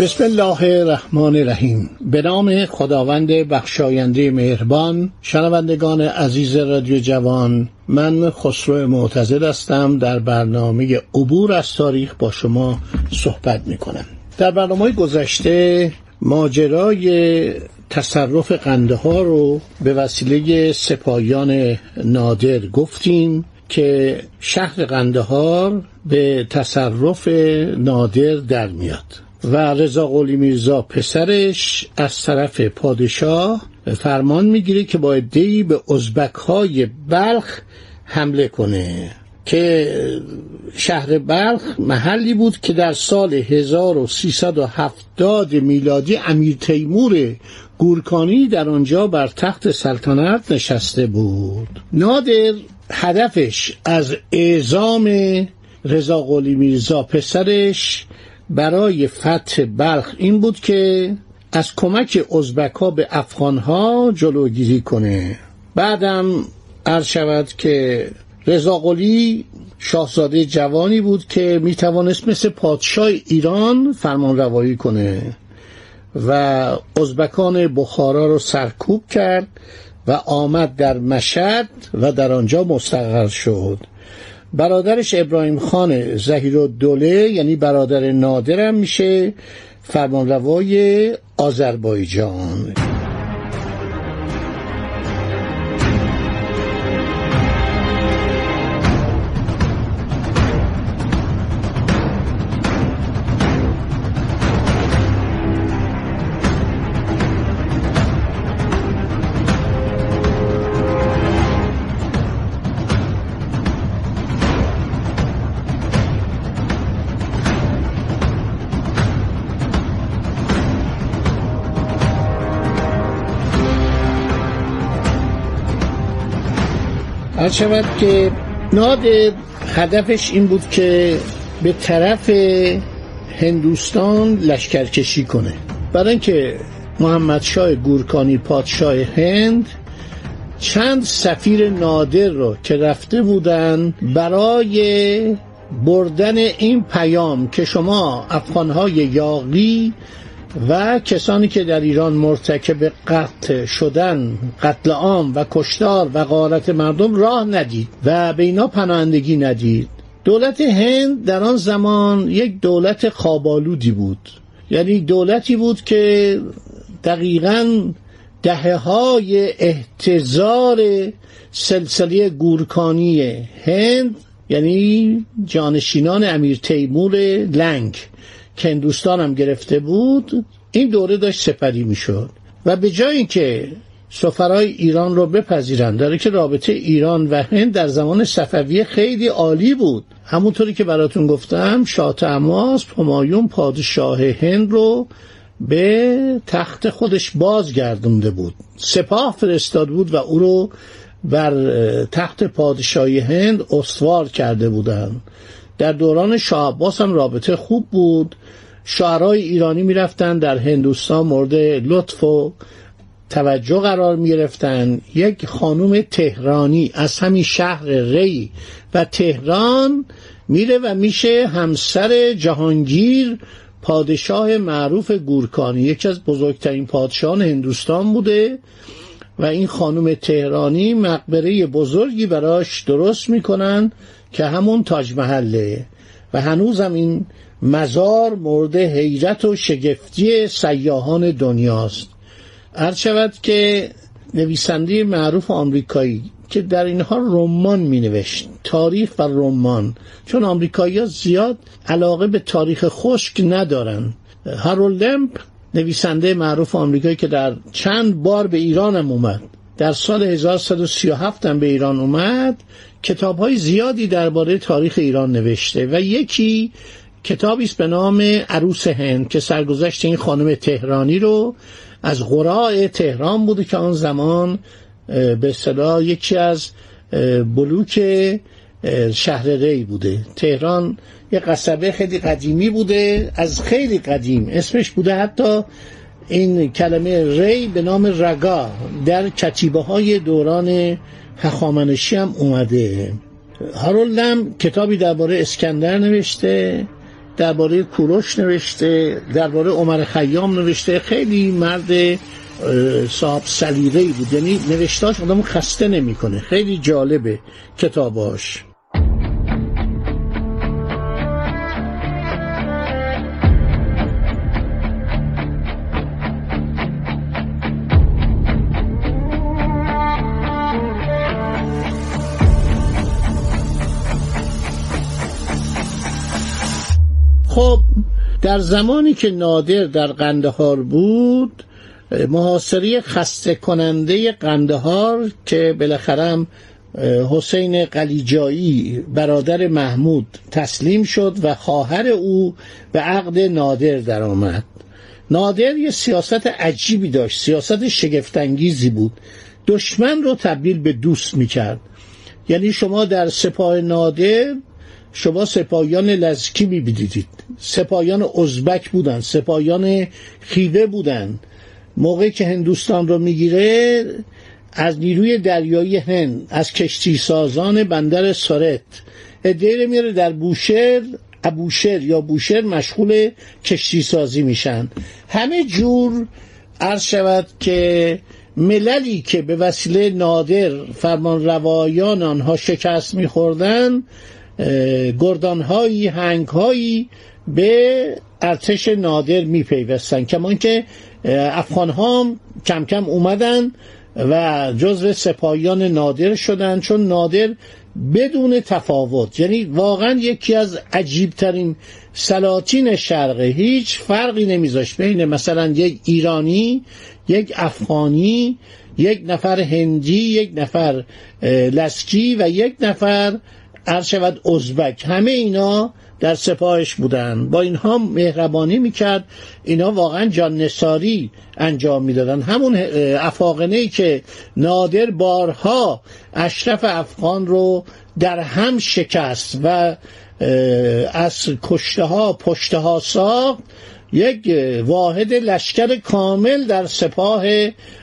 بسم الله الرحمن الرحیم. به نام خداوند بخشاینده مهربان شنوندگان عزیز رادیو جوان من خسرو معتزد هستم. در برنامه عبور از تاریخ با شما صحبت می کنم در برنامه گذشته ماجرای تصرف قنده ها رو به وسیله سپاهیان نادر گفتیم که شهر قندهار به تصرف نادر در میاد. و رضا قلی میرزا پسرش از طرف پادشاه فرمان می‌گیره که با ای به ازبک های بلخ حمله کنه که شهر بلخ محلی بود که در سال 1370 میلادی امیر تیمور گورکانی در آنجا بر تخت سلطنت نشسته بود. نادر هدفش از اعزام رضا قلی میرزا پسرش برای فتح بلخ این بود که از کمک ازبک ها به افغان ها جلوگیری کنه. بعدم عرض شود که رضا قلی شاهزاده جوانی بود که می توانست مثل پادشاه ایران فرمان روایی کنه و ازبکان بخارا رو سرکوب کرد و آمد در مشد و در آنجا مستقر شد. برادرش ابراهیم خان زهیر و دوله یعنی برادر نادرم میشه فرمانروای آذربایجان. هر شود که نادر هدفش این بود که به طرف هندوستان لشکرکشی کنه. برای اینکه محمد شای گورکانی پادشاه هند چند سفیر نادر رو که رفته بودن برای بردن این پیام که شما افغانهای یاغی و کسانی که در ایران مرتکب قتل شدن قتل عام و کشتار و غارت مردم راه ندید و به اینا پناهندگی ندید. دولت هند در آن زمان یک دولت خوابالودی بود. یعنی دولتی بود که دقیقا دهه های احتضار سلسله گورکانی هند یعنی جانشینان امیر تیمور لنگ که هندوستان هم گرفته بود این دوره داشت سپری می‌شد. و به جای اینکه سفرهای ایران رو بپذیرند داره که رابطه ایران و هند در زمان صفویه خیلی عالی بود. همونطوری که براتون گفتم شاه تماس پمایون پادشاه هند رو به تخت خودش بازگردونده بود. سپاه فرستاد بود و او رو بر تخت پادشاهی هند استوار کرده بودند. در دوران شاه عباس هم رابطه خوب بود. شعرهای ایرانی می‌رفتن در هندوستان مورد لطف و توجه قرار می گرفتن یک خانوم تهرانی از همین شهر ری و تهران میره و میشه همسر جهانگیر پادشاه معروف گورکانی. یکی از بزرگترین پادشاهان هندوستان بوده و این خانم تهرانی مقبره بزرگی براش درست می‌کنن. که همون تاج محله و هنوزم این مزار مورد حیرت و شگفتی سیاهان دنیاست. عرض شود که نویسنده معروف آمریکایی که در اینها رمان می نوشت تاریخ و رمان. چون آمریکایی ها زیاد علاقه به تاریخ خشک ندارن. هارولد لمپ نویسنده معروف آمریکایی که در چند بار به ایران هم اومد. در سال 1137 هم به ایران اومد. کتاب های زیادی درباره تاریخ ایران نوشته و یکی کتابی است به نام عروس هند که سرگذشت این خانم تهرانی رو از قراء تهران بوده که آن زمان به اصطلاح یکی از بلوک شهر ری بوده. تهران یه قصبه خیلی قدیمی بوده از خیلی قدیم. اسمش بوده حتی این کلمه ری به نام رگا در کتیبه های دوران هخامنشی هم اومده. هارولدم کتابی درباره اسکندر نوشته درباره کوروش نوشته درباره عمر خیام نوشته. خیلی مرد صاحب سلیقه بود. یعنی نوشتاش آدمو خسته نمی‌کنه. خیلی جالبه کتاباش خب در زمانی که نادر در قندهار بود محاصره خسته کننده قندهار که بالاخره حسین قلیجایی برادر محمود تسلیم شد و خواهر او به عقد نادر درآمد. نادر یه سیاست عجیبی داشت سیاست شگفتانگیزی بود. دشمن رو تبدیل به دوست می‌کرد. یعنی شما در سپاه نادر شما سپاهیان لزکی می‌بینید سپاهیان ازبک بودن سپاهیان خیوه بودن موقعی که هندوستان رو می‌گیره از نیروی دریایی هند از کشتی سازان بندر سارت. ادهی میره در بوشهر ابوشهر یا بوشهر مشغول کشتی سازی میشن. همه جور عرض شود که مللی که به وسیله نادر فرمان روایان آنها شکست میخوردن گردانهایی هنگهایی به ارتش نادر میپیوستن کمان که افغان ها کم کم اومدن و جزو سپاهیان نادر شدن چون نادر بدون تفاوت یعنی واقعا یکی از عجیبترین سلاطین شرقه هیچ فرقی نمیذاشت بین مثلا یک ایرانی یک افغانی یک نفر هندی یک نفر لسکی و یک نفر عرض شود ازبک. همه اینا در سپاهش بودن. با اینها مهربانی می‌کرد. اینا واقعا جان نساری انجام می‌دادن. همون افاقنه ای که نادر بارها اشرف افغان رو در هم شکست و از کشته ها پشته ها ساخت. یک واحد لشکر کامل در سپاه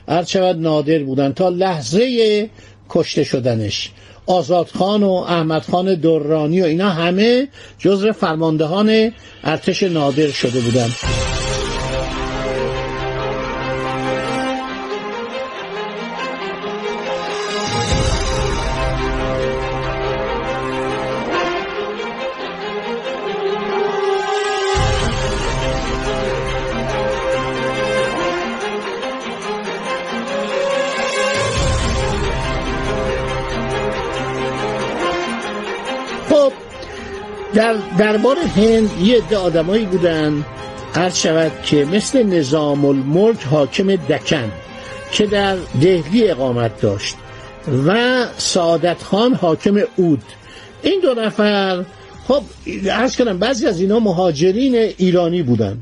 ارچود نادر بودن تا لحظه کشته شدنش. آزادخان و احمدخان درانی و اینا همه جزر فرماندهان ارتش نادر شده بودند در دربار هند یه عده آدمایی بودن هر شود که مثل نظام الملک حاکم دکن که در دهلی اقامت داشت و سعادت خان حاکم اود این دو نفر خب ارز کنم بعضی از اینا مهاجرین ایرانی بودن.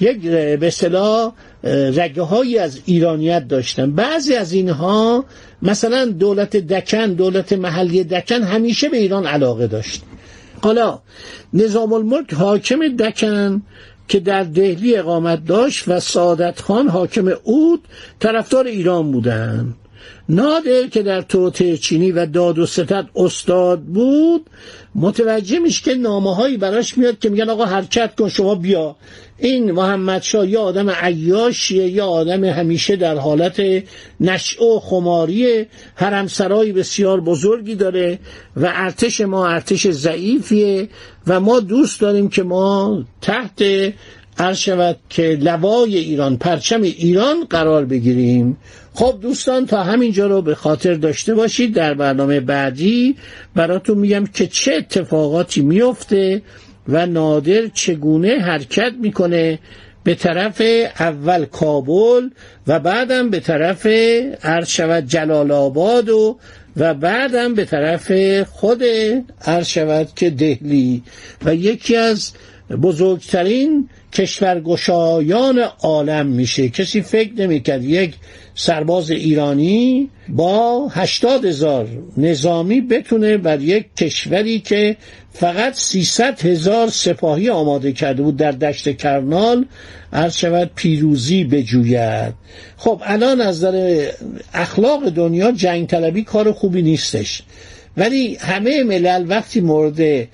یک به اصطلاح رگه هایی از ایرانیت داشتن. بعضی از اینها مثلا دولت دکن دولت محلی دکن همیشه به ایران علاقه داشت. حالا نظام الملک حاکم دکن که در دهلی اقامت داشت و سعادت خان حاکم اود طرفدار ایران بودند نادر که در توطعه چینی و داد و ستد استاد بود متوجه میشه که نامه هایی براش میاد که میگن آقا حرکت کن شما بیا. این محمد شاه یا آدم عیاشیه یا آدم همیشه در حالت نشع و خماری حرمسرای بسیار بزرگی داره و ارتش ما ارتش ضعیفیه و ما دوست داریم که ما تحت عرض شود که لوای ایران پرچم ایران قرار بگیریم. خب دوستان تا همینجا رو به خاطر داشته باشید در برنامه بعدی. براتون میگم که چه اتفاقاتی میفته و نادر چگونه حرکت می‌کنه به طرف اول کابل و بعدم به طرف عرض شود جلال آباد و و بعدم به طرف خود عرض شود که دهلی. و یکی از بزرگترین کشورگشایان عالم میشه. کسی فکر نمی‌کرد یک سرباز ایرانی با هشتاد هزار نظامی بتونه بر یک کشوری که فقط 300 هزار سپاهی آماده کرده بود در دشت کرنال عرض شود پیروزی بجوید. خب الان از نظر اخلاق دنیا جنگ طلبی کار خوبی نیستش. ولی همه ملل وقتی مورد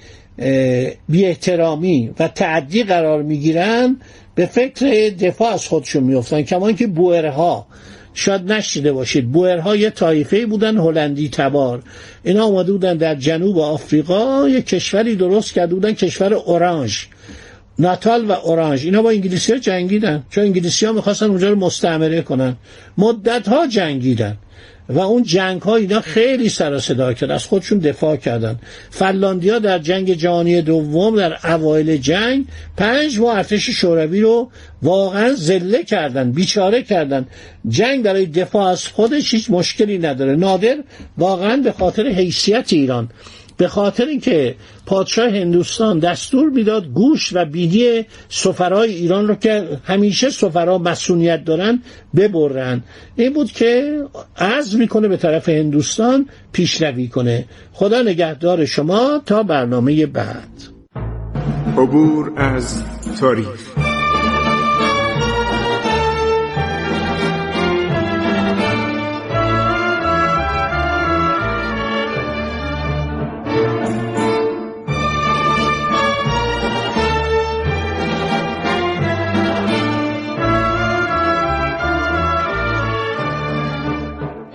بی احترامی و تعدی قرار می‌گیرن به فکر دفاع از خودشون میفتن کمان که بوئرها شاید نشیده باشید بوئرها یه طایفه بودن هلندی تبار. اینا آمده بودن در جنوب آفریقا یه کشوری درست کرده بودن کشور اورانج. ناتال و اورانج. اینا با انگلیسی ها جنگیدن. چون انگلیسی ها می‌خواستن اونجا رو مستعمره کنن. مدت ها جنگیدن. و اون جنگ ها اینا خیلی سر صدا کرد از خودشون دفاع کردن. فنلاندیا در جنگ جهانی دوم در اوایل جنگ پنج ماه ارتش شوروی رو واقعا زله کردن بیچاره کردن. جنگ برای دفاع از خودش هیچ مشکلی نداره. نادر واقعا به خاطر حیثیت ایران. به خاطر اینکه پادشاه هندوستان دستور می‌داد گوش و بینی سفرای ایران رو که همیشه سفرا مسئولیت دارن ببرن. این بود که عزم می‌کنه به طرف هندوستان پیشروی کنه. خدا نگهدار شما تا برنامه بعد. عبور از تاریخ.